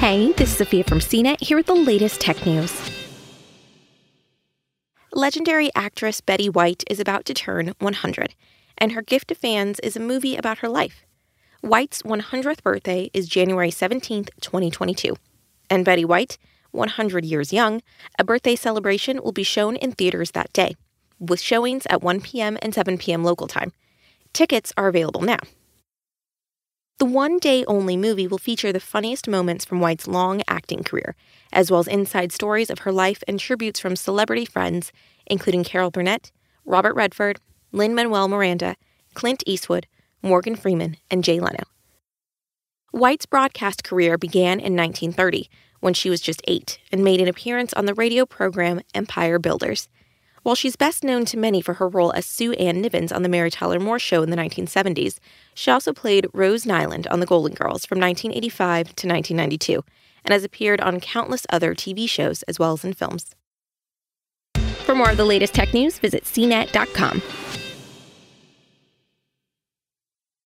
Hey, this is Sophia from CNET here with the latest tech news. Legendary actress Betty White is about to turn 100, and her gift to fans is a movie about her life. White's 100th birthday is January 17, 2022. And Betty White, 100 years young, a birthday celebration will be shown in theaters that day, with showings at 1 p.m. and 7 p.m. local time. Tickets are available now. The one day only movie will feature the funniest moments from White's long acting career, as well as inside stories of her life and tributes from celebrity friends, including Carol Burnett, Robert Redford, Lin Manuel Miranda, Clint Eastwood, Morgan Freeman, and Jay Leno. White's broadcast career began in 1930 when she was just eight and made an appearance on the radio program Empire Builders. While she's best known to many for her role as Sue Ann Nivens on The Mary Tyler Moore Show in the 1970s, she also played Rose Nylund on The Golden Girls from 1985 to 1992 and has appeared on countless other TV shows as well as in films. For more of the latest tech news, visit cnet.com.